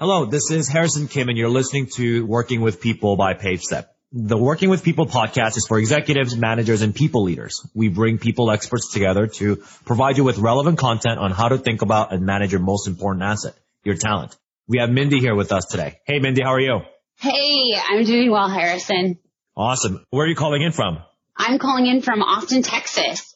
Hello, this is Harrison Kim and you're listening to Working with People by PaveStep. The Working with People podcast is for executives, managers, and people leaders. We bring people experts together to provide you with relevant content on how to think about and manage your most important asset, your talent. We have Mindy here with us today. Hey, Mindy, how are you? Hey, I'm doing well, Harrison. Awesome. Where are you calling in from? I'm calling in from Austin, Texas.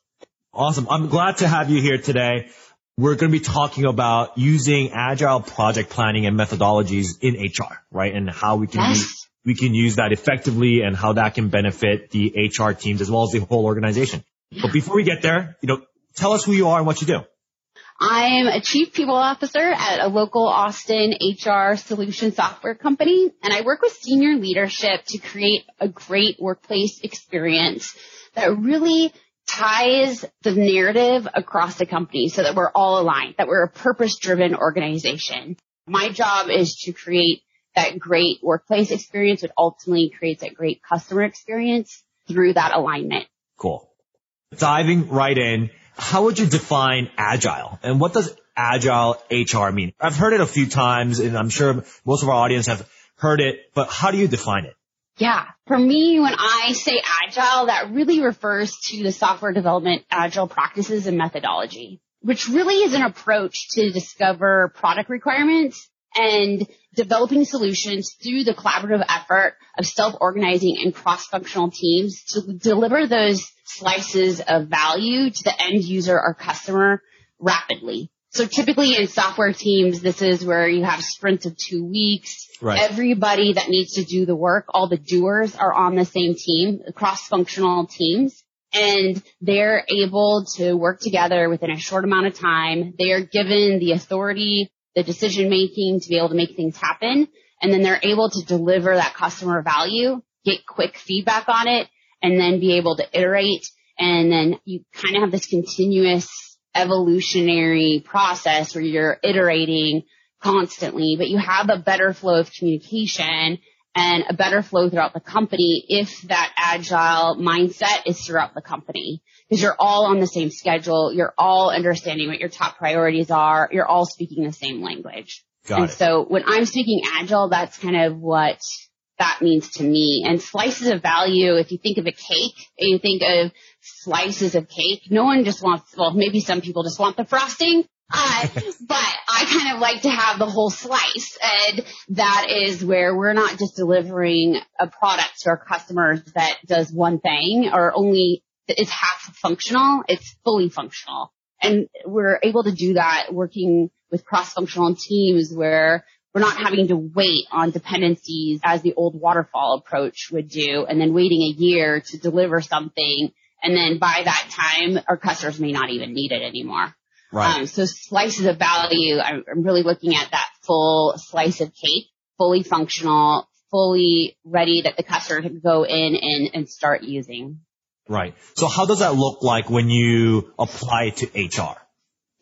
Awesome. I'm glad to have you here today. We're going to be talking about using agile project planning and methodologies in HR, right? And how we can Yes. use, we can use that effectively and how that can benefit the HR teams as well as the whole organization. But before we get there, you know, tell us who you are and what you do. I'm a chief people officer at a local Austin HR solution software company, and I work with senior leadership to create a great workplace experience that really ties the narrative across the company so that we're all aligned, that we're a purpose-driven organization. My job is to create that great workplace experience, which ultimately creates that great customer experience through that alignment. Cool. Diving right in, how would you define agile and what does agile HR mean? I've heard it a few times and I'm sure most of our audience have heard it, but how do you define it? Yeah. For me, when I say agile, that really refers to the software development agile practices and methodology, which really is an approach to discover product requirements and developing solutions through the collaborative effort of self-organizing and cross-functional teams to deliver those slices of value to the end user or customer rapidly. So typically in software teams, this is where you have sprints of two weeks. Right. Everybody that needs to do the work, all the doers are on the same team, cross-functional teams, and they're able to work together within a short amount of time. They are given the authority, the decision making to be able to make things happen, and then they're able to deliver that customer value, get quick feedback on it, and then be able to iterate. And then you kind of have this continuous evolutionary process where you're iterating constantly, but you have a better flow of communication and a better flow throughout the company if that agile mindset is throughout the company. Because you're all on the same schedule, you're all understanding what your top priorities are, you're all speaking the same language. Got and it. so when I'm speaking agile, that's kind of what that means to me. And slices of value, if you think of a cake and you think of slices of cake, no one just wants, well, maybe some people just want the frosting. Uh, but I kind of like to have the whole slice and that is where we're not just delivering a product to our customers that does one thing or only is half functional. It's fully functional. And we're able to do that working with cross-functional teams where we're not having to wait on dependencies as the old waterfall approach would do and then waiting a year to deliver something. And then by that time, our customers may not even need it anymore. Right. Um, so slices of value, I'm I'm really looking at that full slice of cake, fully functional, fully ready that the customer can go in and, and start using. Right. So how does that look like when you apply it to HR?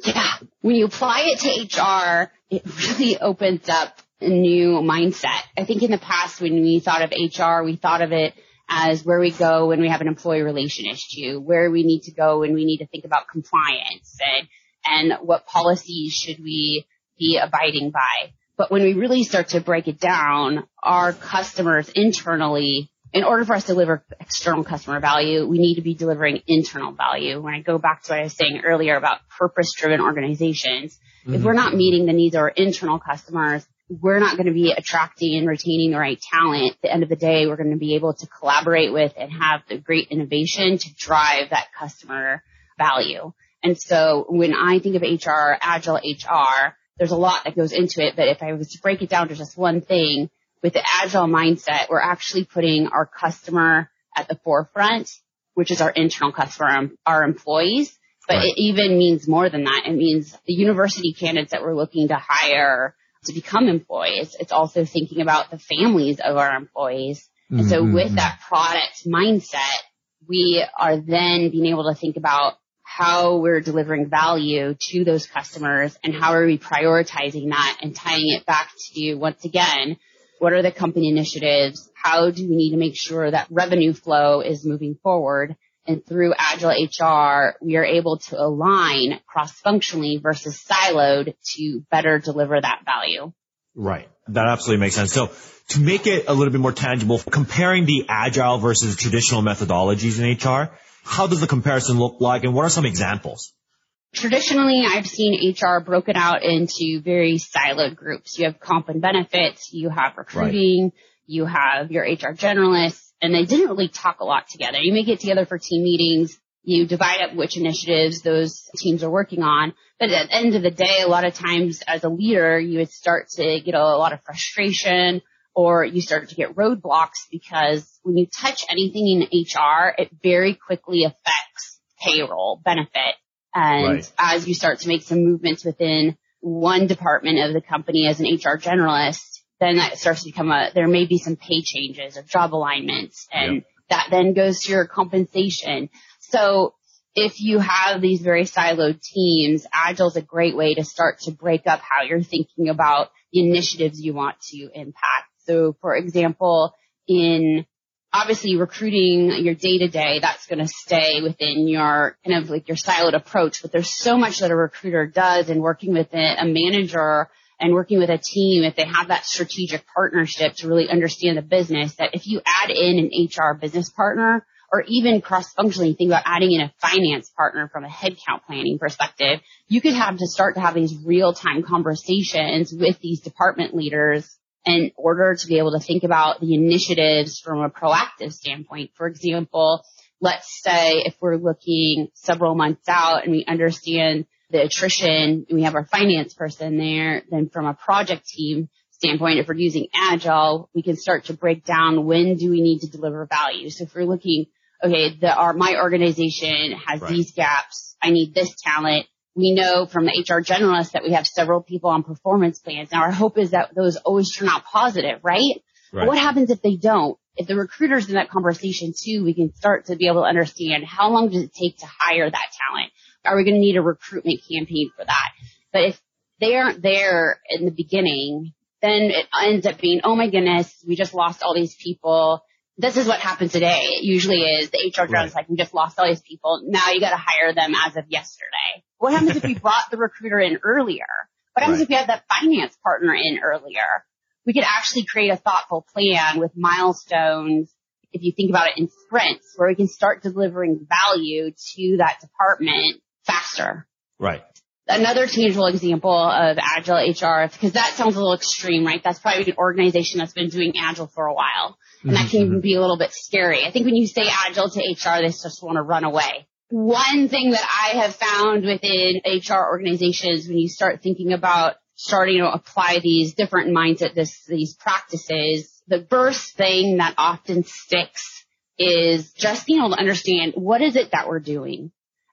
Yeah. When you apply it to HR, it really opens up a new mindset. I think in the past when we thought of HR, we thought of it as where we go when we have an employee relation issue, where we need to go when we need to think about compliance and, and what policies should we be abiding by. But when we really start to break it down, our customers internally, in order for us to deliver external customer value, we need to be delivering internal value. When I go back to what I was saying earlier about purpose-driven organizations, if we're not mm-hmm. meeting the needs of our internal customers, we're not going to be attracting and retaining the right talent. At the end of the day, we're going to be able to collaborate with and have the great innovation to drive that customer value. And so when I think of HR, agile HR, there's a lot that goes into it, but if I was to break it down to just one thing, with the agile mindset, we're actually putting our customer at the forefront, which is our internal customer, our employees. But Right. it even means more than that. It means the university candidates that we're looking to hire to become employees. It's also thinking about the families of our employees. And so Mhm. with that product mindset, we are then being able to think about how we're delivering value to those customers and how are we prioritizing that and tying it back to once again, what are the company initiatives? How do we need to make sure that revenue flow is moving forward? And through Agile HR, we are able to align cross-functionally versus siloed to better deliver that value. Right. That absolutely makes sense. So to make it a little bit more tangible, comparing the agile versus traditional methodologies in HR, how does the comparison look like and what are some examples? Traditionally, I've seen HR broken out into very siloed groups. You have comp and benefits, you have recruiting, right. you have your HR generalists, and they didn't really talk a lot together. You may get together for team meetings, you divide up which initiatives those teams are working on. But at the end of the day, a lot of times as a leader, you would start to get a lot of frustration or you start to get roadblocks because when you touch anything in HR, it very quickly affects payroll, benefit. And right. as you start to make some movements within one department of the company as an HR generalist, then that starts to become a, there may be some pay changes or job alignments and yep. that then goes to your compensation. So if you have these very siloed teams, Agile is a great way to start to break up how you're thinking about the initiatives you want to impact. So for example, in obviously recruiting your day to day, that's going to stay within your kind of like your siloed approach, but there's so much that a recruiter does in working with a manager and working with a team if they have that strategic partnership to really understand the business that if you add in an HR business partner, or even cross-functionally think about adding in a finance partner from a headcount planning perspective, you could have to start to have these real-time conversations with these department leaders in order to be able to think about the initiatives from a proactive standpoint. For example, let's say if we're looking several months out and we understand the attrition, and we have our finance person there, then from a project team, standpoint, if we're using agile, we can start to break down when do we need to deliver value. So if we're looking okay, the, our, my organization has right. these gaps. I need this talent. We know from the HR generalist that we have several people on performance plans. Now our hope is that those always turn out positive, right? right. what happens if they don't? If the recruiter's in that conversation too, we can start to be able to understand how long does it take to hire that talent? Are we going to need a recruitment campaign for that? But if they aren't there in the beginning, then it ends up being, oh my goodness, we just lost all these people this is what happens today. It usually is the HR right. like, we just lost all these people. Now you got to hire them as of yesterday. What happens if we brought the recruiter in earlier? What happens right. if we had that finance partner in earlier? We could actually create a thoughtful plan with milestones. If you think about it in sprints where we can start delivering value to that department faster. Right another tangible example of agile HR, because that sounds a little extreme, right? That's probably an organization that's been doing agile for a while. And that can mm-hmm. be a little bit scary. I think when you say agile to HR, they just want to run away. One thing that I have found within HR organizations when you start thinking about starting to apply these different mindset, this, these practices, the first thing that often sticks is just being able to understand what is it that we're doing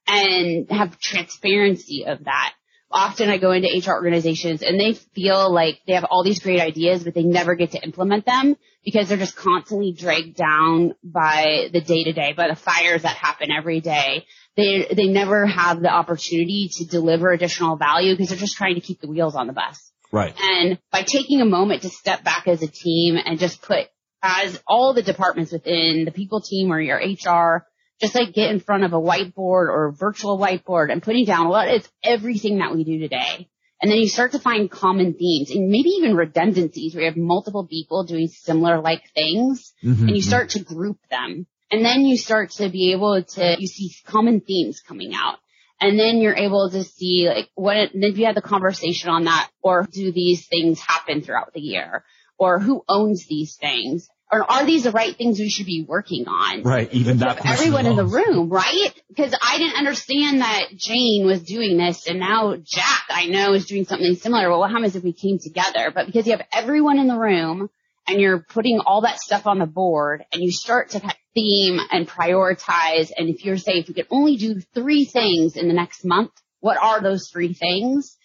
and have transparency of that often I go into HR organizations and they feel like they have all these great ideas, but they never get to implement them because they're just constantly dragged down by the day to day, by the fires that happen every day. They, they never have the opportunity to deliver additional value because they're just trying to keep the wheels on the bus. Right. And by taking a moment to step back as a team and just put as all the departments within the people team or your HR just like get in front of a whiteboard or a virtual whiteboard and putting down what is everything that we do today. And then you start to find common themes and maybe even redundancies where you have multiple people doing similar like things mm-hmm. and you mm-hmm. start to group them. And then you start to be able to, you see common themes coming out. And then you're able to see like what, then you have the conversation on that or do these things happen throughout the year or who owns these things or are these the right things we should be working on? Right, even that everyone in the room, right? Because I didn't understand that Jane was doing this, and now Jack, I know, is doing something similar. Well, what happens if we came together? But because you have everyone in the room, and you're putting all that stuff on the board, and you start to theme and prioritize, and if you're saying if we could only do three things in the next month, what are those three things?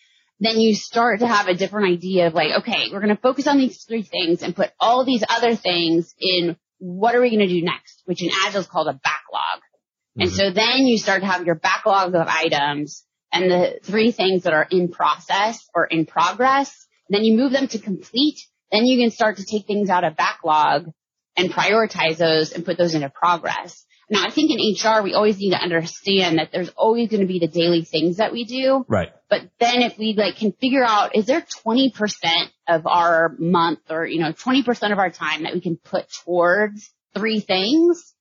Then you start to have a different idea of like, okay, we're going to focus on these three things and put all these other things in what are we going to do next, which in Agile is called a backlog. Mm-hmm. And so then you start to have your backlog of items and the three things that are in process or in progress. Then you move them to complete. Then you can start to take things out of backlog and prioritize those and put those into progress. Now I think in HR, we always need to understand that there's always going to be the daily things that we do. Right. But then if we like can figure out, is there 20% of our month or, you know, 20% of our time that we can put towards three things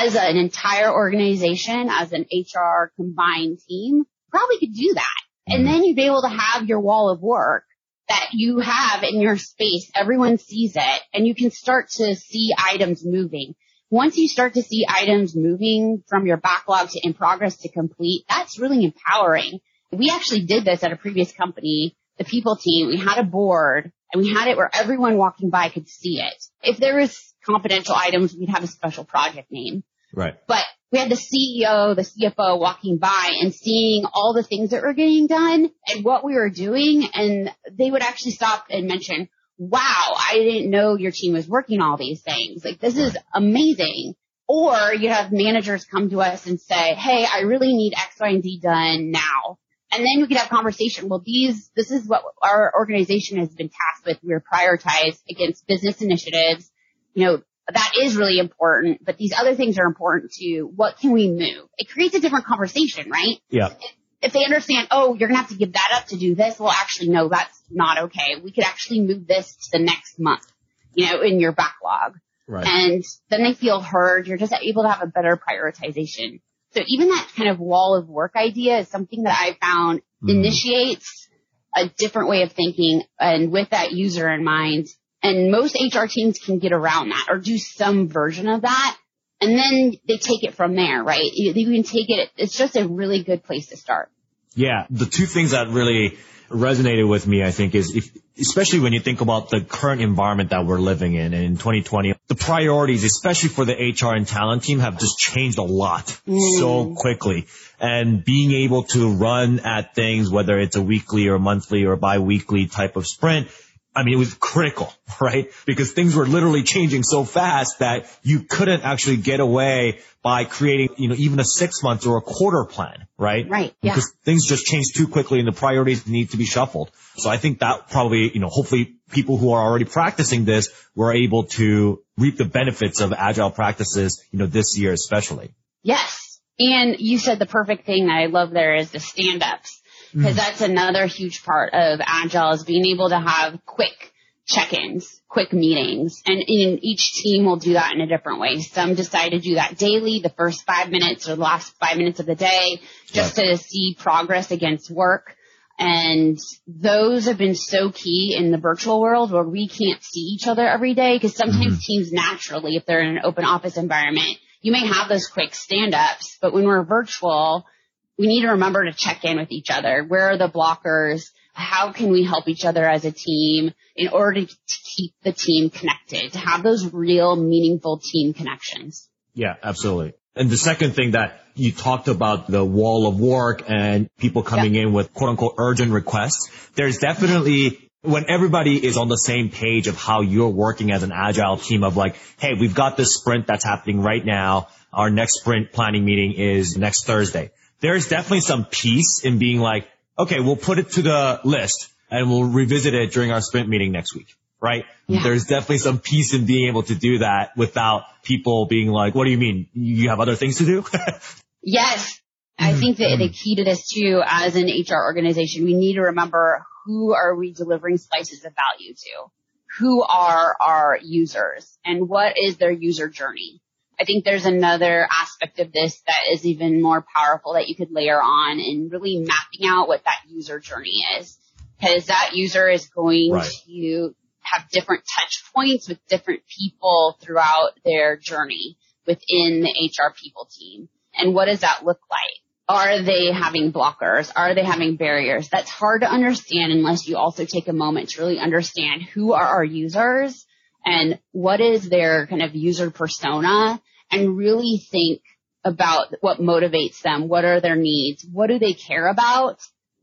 as an entire organization, as an HR combined team, probably could do that. Mm-hmm. And then you'd be able to have your wall of work that you have in your space. Everyone sees it and you can start to see items moving. Once you start to see items moving from your backlog to in progress to complete, that's really empowering. We actually did this at a previous company, the people team. We had a board and we had it where everyone walking by could see it. If there was confidential items, we'd have a special project name. Right. But we had the CEO, the CFO walking by and seeing all the things that were getting done and what we were doing. And they would actually stop and mention, wow, I didn't know your team was working all these things. Like this is amazing. Or you have managers come to us and say, Hey, I really need X, Y, and Z done now. And then we could have conversation. Well, these, this is what our organization has been tasked with. We're prioritized against business initiatives. You know, that is really important, but these other things are important too. What can we move? It creates a different conversation, right? Yeah. If they understand, oh, you're gonna have to give that up to do this, well actually no, that's not okay. We could actually move this to the next month, you know, in your backlog. Right. And then they feel heard. You're just able to have a better prioritization. So even that kind of wall of work idea is something that I found Mhm. initiates a different way of thinking and with that user in mind. And most HR teams can get around that or do some version of that. And then they take it from there, right? You, you can take it. It's just a really good place to start. Yeah, the two things that really resonated with me, I think, is if, especially when you think about the current environment that we're living in, and in 2020, the priorities, especially for the HR and talent team, have just changed a lot so mm. quickly. And being able to run at things, whether it's a weekly or monthly or bi-weekly type of sprint, I mean, it was critical, right? Because things were literally changing so fast that you couldn't actually get away by creating, you know, even a six month or a quarter plan, right? Right, yeah. Because things just change too quickly and the priorities need to be shuffled. So I think that probably, you know, hopefully people who are already practicing this were able to reap the benefits of agile practices, you know, this year especially. Yes. And you said the perfect thing that I love there is the stand-ups. Mm. Because that's another huge part of Agile is being able to have quick check-ins, quick meetings. And in each team will do that in a different way. Some decide to do that daily, the first five minutes or the last five minutes of the day, just to see progress against work. And those have been so key in the virtual world where we can't see each other every day because sometimes mm-hmm. teams naturally, if they're in an open office environment, you may have those quick stand-ups, but when we're virtual, we need to remember to check in with each other. Where are the blockers? How can we help each other as a team in order to keep the team connected, to have those real meaningful team connections? Yeah, absolutely. And the second thing that you talked about the wall of work and people coming in with quote unquote urgent requests. There's definitely when everybody is on the same page of how you're working as an agile team of like, hey, we've got this sprint that's happening right now. Our next sprint planning meeting is next Thursday. There's definitely some peace in being like, okay, we'll put it to the list and we'll revisit it during our sprint meeting next week. Right? Yeah. There's definitely some peace in being able to do that without people being like, what do you mean? You have other things to do? Yes. I think that the key to this too, as an HR organization, we need to remember who are we delivering slices of value to? Who are our users and what is their user journey? I think there's another aspect of this that is even more powerful that you could layer on and really mapping out what that user journey is. Cause that user is going Right. to have different touch points with different people throughout their journey within the HR people team. And what does that look like? Are they having blockers? Are they having barriers? That's hard to understand unless you also take a moment to really understand who are our users and what is their kind of user persona and really think about what motivates them. What are their needs? What do they care about?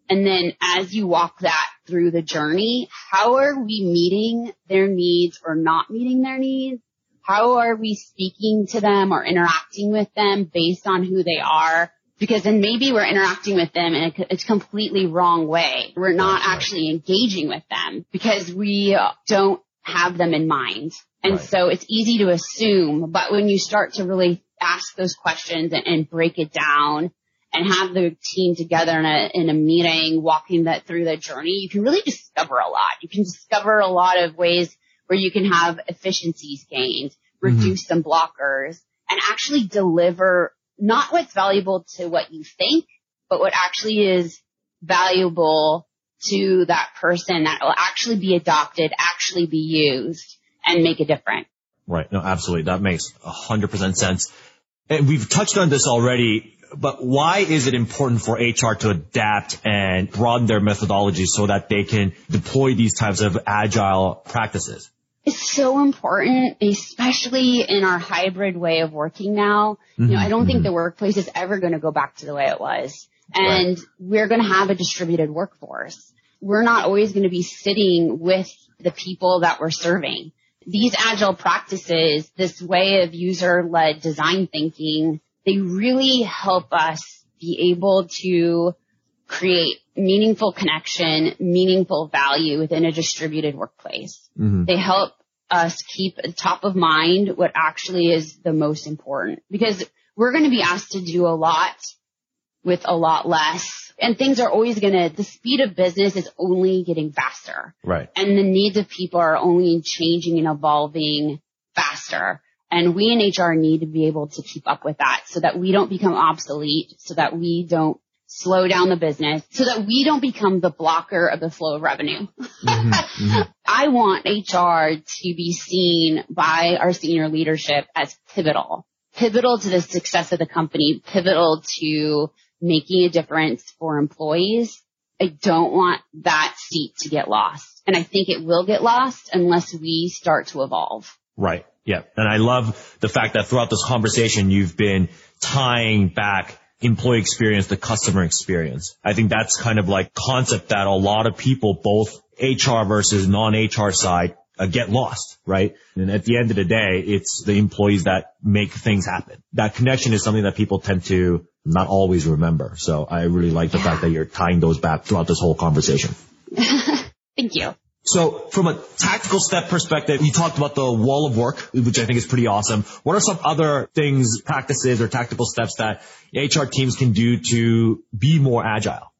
And then as you walk that through the journey, how are we meeting their needs or not meeting their needs? How are we speaking to them or interacting with them based on who they are? Because then maybe we're interacting with them in a, completely wrong way. We're not actually engaging with them because we don't have them in mind. And Right. so it's easy to assume, but when you start to really ask those questions and, and break it down and have the team together in a, in a meeting, walking that through the journey, you can really discover a lot. You can discover a lot of ways where you can have efficiencies gained, mm-hmm. reduce mm-hmm. some blockers and actually deliver not what's valuable to what you think, but what actually is valuable to that person that will actually be adopted, actually be used and make a difference. Right. No, absolutely. That makes a hundred percent sense. And we've touched on this already, but why is it important for HR to adapt and broaden their methodology so that they can deploy these types of agile practices? It's so important, especially in our hybrid way of working now. Mm-hmm. You know, I don't mm-hmm. think the workplace is ever going to go back to the way it was. And right. we're going to have a distributed workforce. We're not always going to be sitting with the people that we're serving. These agile practices, this way of user-led design thinking, they really help us be able to create meaningful connection, meaningful value within a distributed workplace. Mm-hmm. They help us keep top of mind what actually is the most important because we're going to be asked to do a lot with a lot less. And things are always gonna, the speed of business is only getting faster. Right. And the needs of people are only changing and evolving faster. And we in HR need to be able to keep up with that so that we don't become obsolete, so that we don't slow down the business, so that we don't become the blocker of the flow of revenue. Mm-hmm, mm-hmm. I want HR to be seen by our senior leadership as pivotal, pivotal to the success of the company, pivotal to making a difference for employees. I don't want that seat to get lost. And I think it will get lost unless we start to evolve. Right. Yeah. And I love the fact that throughout this conversation, you've been tying back employee experience to customer experience. I think that's kind of like concept that a lot of people, both HR versus non-HR side, uh, get lost, right? And at the end of the day, it's the employees that make things happen. That connection is something that people tend to not always remember. So I really like the yeah. fact that you're tying those back throughout this whole conversation. Thank you. So from a tactical step perspective, you talked about the wall of work, which I think is pretty awesome. What are some other things, practices or tactical steps that HR teams can do to be more agile?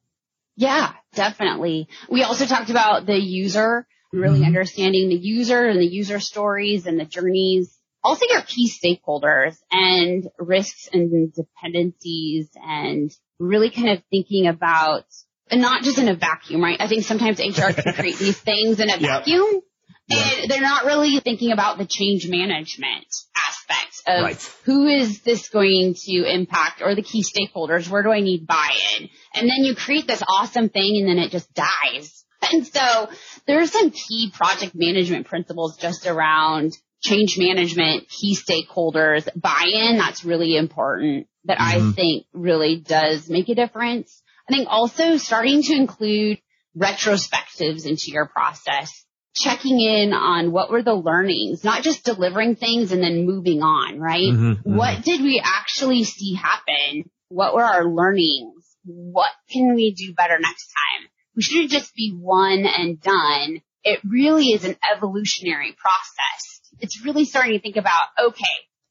Yeah, definitely. We also talked about the user, really mm-hmm. understanding the user and the user stories and the journeys also your key stakeholders and risks and dependencies and really kind of thinking about and not just in a vacuum, right? I think sometimes HR can create these things in a yep. vacuum and they're not really thinking about the change management aspect of right. who is this going to impact or the key stakeholders, where do I need buy-in? And then you create this awesome thing and then it just dies. And so there's some key project management principles just around change management, key stakeholders, buy-in, that's really important that mm-hmm. I think really does make a difference. I think also starting to include retrospectives into your process, checking in on what were the learnings, not just delivering things and then moving on, right? Mm-hmm, mm-hmm. What did we actually see happen? What were our learnings? What can we do better next time? We shouldn't just be one and done. It really is an evolutionary process it's really starting to think about, okay,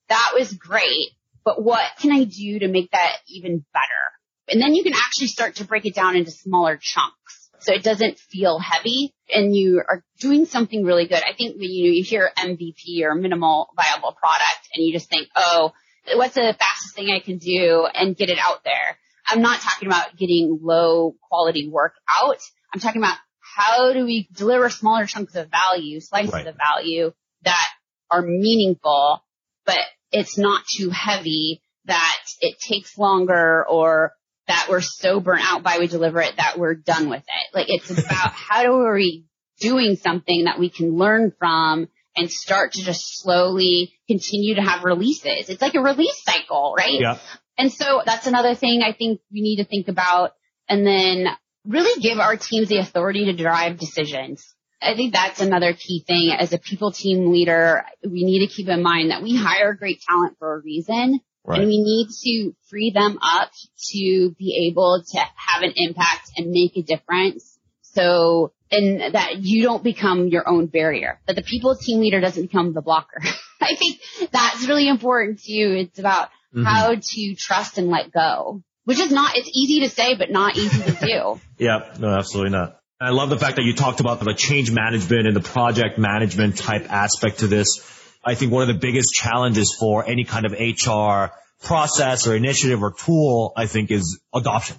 that was great, but what can I do to make that even better? And then you can actually start to break it down into smaller chunks. So it doesn't feel heavy and you are doing something really good. I think when you, you hear MVP or minimal viable product and you just think, oh, what's the fastest thing I can do and get it out there? I'm not talking about getting low quality work out. I'm talking about how do we deliver smaller chunks of value, slices right. of value that are meaningful, but it's not too heavy that it takes longer or that we're so burnt out by we deliver it that we're done with it. Like it's about how do we doing something that we can learn from and start to just slowly continue to have releases. It's like a release cycle, right? Yeah. And so that's another thing I think we need to think about and then really give our teams the authority to drive decisions. I think that's another key thing as a people team leader. We need to keep in mind that we hire great talent for a reason. Right. And we need to free them up to be able to have an impact and make a difference. So, and that you don't become your own barrier, that the people team leader doesn't become the blocker. I think that's really important too. It's about mm-hmm. how to trust and let go, which is not, it's easy to say, but not easy to do. yeah, no, absolutely not. I love the fact that you talked about the change management and the project management type aspect to this. I think one of the biggest challenges for any kind of HR process or initiative or tool, I think is adoption.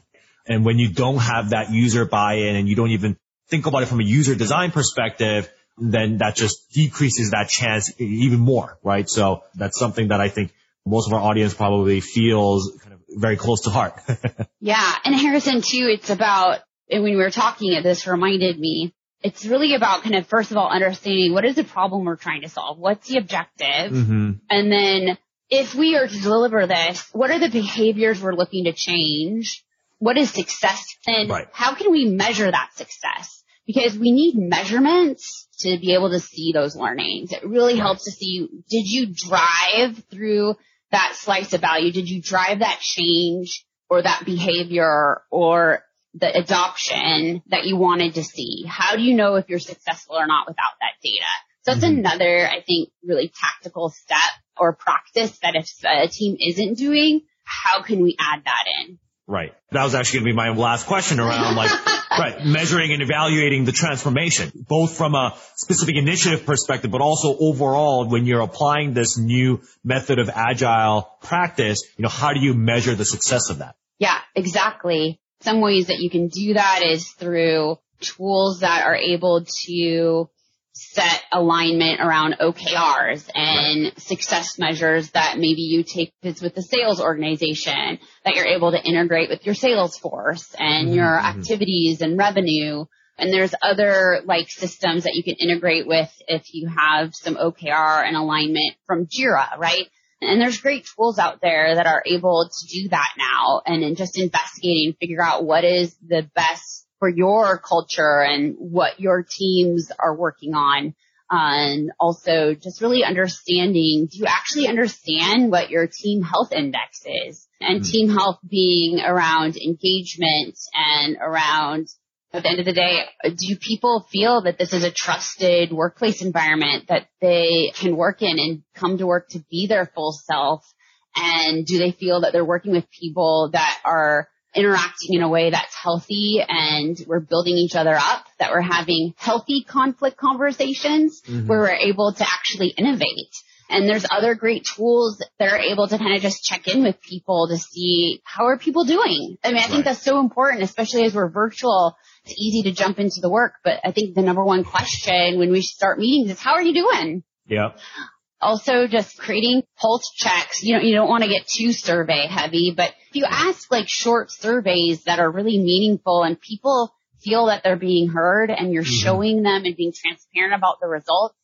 And when you don't have that user buy-in and you don't even think about it from a user design perspective, then that just decreases that chance even more, right? So that's something that I think most of our audience probably feels kind of very close to heart. yeah. And Harrison too, it's about, and when we were talking, this reminded me, it's really about kind of first of all understanding what is the problem we're trying to solve? What's the objective? Mm-hmm. And then if we are to deliver this, what are the behaviors we're looking to change? What is success? And right. how can we measure that success? Because we need measurements to be able to see those learnings. It really right. helps to see, did you drive through that slice of value? Did you drive that change or that behavior or the adoption that you wanted to see? How do you know if you're successful or not without that data? So that's mm-hmm. another, I think, really tactical step or practice that if a team isn't doing, how can we add that in? Right. That was actually going to be my last question around like, right, measuring and evaluating the transformation, both from a specific initiative perspective, but also overall when you're applying this new method of agile practice, you know, how do you measure the success of that? Yeah, exactly. Some ways that you can do that is through tools that are able to set alignment around OKRs and right. success measures that maybe you take this with the sales organization that you're able to integrate with your Salesforce and mm-hmm. your mm-hmm. activities and revenue. And there's other like systems that you can integrate with if you have some OKR and alignment from Jira, right? And there's great tools out there that are able to do that now and in just investigating, figure out what is the best for your culture and what your teams are working on. And also just really understanding, do you actually understand what your team health index is? And mm-hmm. team health being around engagement and around at the end of the day, do people feel that this is a trusted workplace environment that they can work in and come to work to be their full self? And do they feel that they're working with people that are interacting in a way that's healthy and we're building each other up, that we're having healthy conflict conversations mm-hmm. where we're able to actually innovate. And there's other great tools that are able to kind of just check in with people to see how are people doing. I mean, I right. think that's so important, especially as we're virtual. It's easy to jump into the work, but I think the number one question when we start meetings is how are you doing? Yeah. Also just creating pulse checks. You know, you don't want to get too survey heavy, but if you ask like short surveys that are really meaningful and people feel that they're being heard and you're mm-hmm. showing them and being transparent about the results,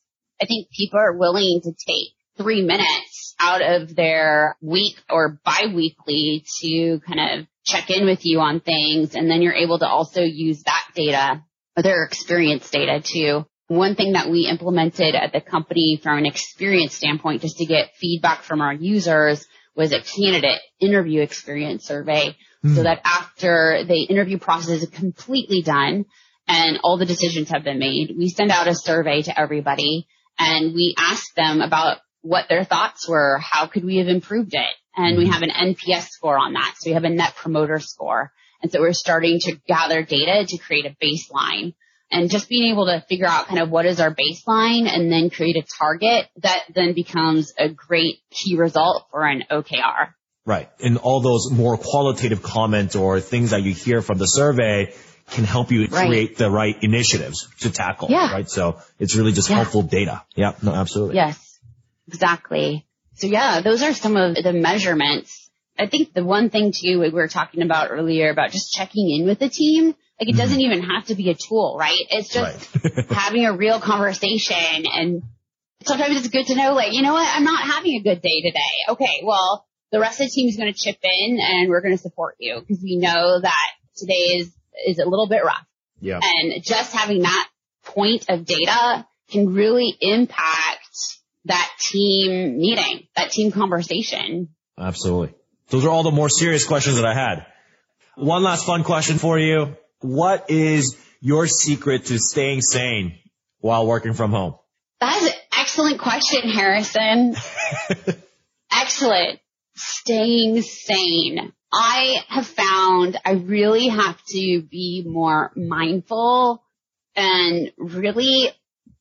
I think people are willing to take three minutes out of their week or biweekly to kind of check in with you on things. And then you're able to also use that data or their experience data too one thing that we implemented at the company from an experience standpoint, just to get feedback from our users, was a candidate interview experience survey mm. so hmm. that after the interview process is completely done and all the decisions have been made, we send out a survey to everybody and we ask them about what their thoughts were. How could we have improved it? And we hmm. have an NPS score on that. So we have a net promoter score. And so we're starting to gather data to create a baseline and just being able to figure out kind of what is our baseline and then create a target that then becomes a great key result for an OKR. Right. And all those more qualitative comments or things that you hear from the survey can help you right. create the right initiatives to tackle. Yeah. Right. So it's really just yeah. helpful data. Yeah. No, absolutely. Yes. Exactly. So yeah, those are some of the measurements. I think the one thing too we were talking about earlier about just checking in with the team like it doesn't mm-hmm. even have to be a tool, right? It's just right. having a real conversation and sometimes it's good to know like, you know what? I'm not having a good day today. Okay. Well, the rest of the team is going to chip in and we're going to support you because we know that today is, is a little bit rough. Yeah. And just having that point of data can really impact that team meeting, that team conversation. Absolutely. Those are all the more serious questions that I had. One last fun question for you what is your secret to staying sane while working from home? That is an excellent question, Harrison. excellent. staying sane. I have found I really have to be more mindful and really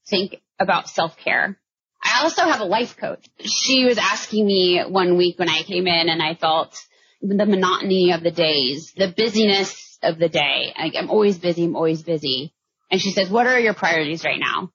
think about self-care. I also have a life coach. She was asking me one week when I came in and I felt the monotony of the days, the busyness of the day. I, I'm always busy. I'm always busy. And she says, what are your priorities right now?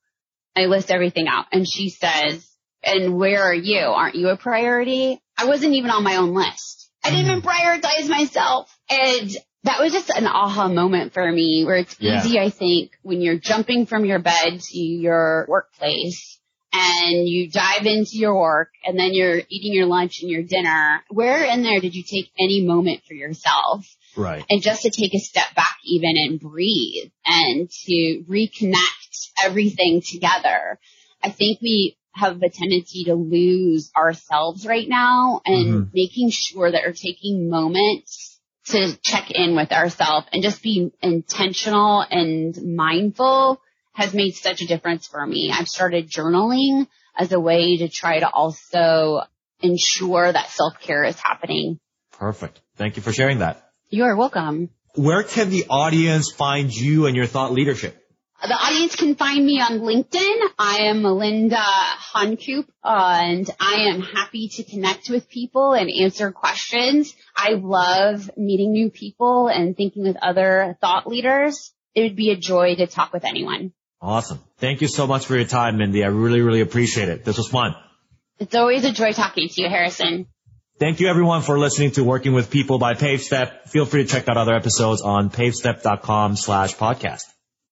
I list everything out and she says, and where are you? Aren't you a priority? I wasn't even on my own list. I didn't even prioritize myself. And that was just an aha moment for me where it's Yeah. easy, I think, when you're jumping from your bed to your workplace and you dive into your work and then you're eating your lunch and your dinner. Where in there did you take any moment for yourself? Right. and just to take a step back even and breathe and to reconnect everything together. I think we have a tendency to lose ourselves right now and Mhm. making sure that we're taking moments to check in with ourselves and just be intentional and mindful has made such a difference for me. I've started journaling as a way to try to also ensure that self-care is happening. Perfect. Thank you for sharing that. You are welcome. Where can the audience find you and your thought leadership? The audience can find me on LinkedIn. I am Melinda Honkoop and I am happy to connect with people and answer questions. I love meeting new people and thinking with other thought leaders. It would be a joy to talk with anyone. Awesome. Thank you so much for your time, Mindy. I really, really appreciate it. This was fun. It's always a joy talking to you, Harrison. Thank you everyone for listening to Working with People by PaveStep. Feel free to check out other episodes on pavestep.com slash podcast.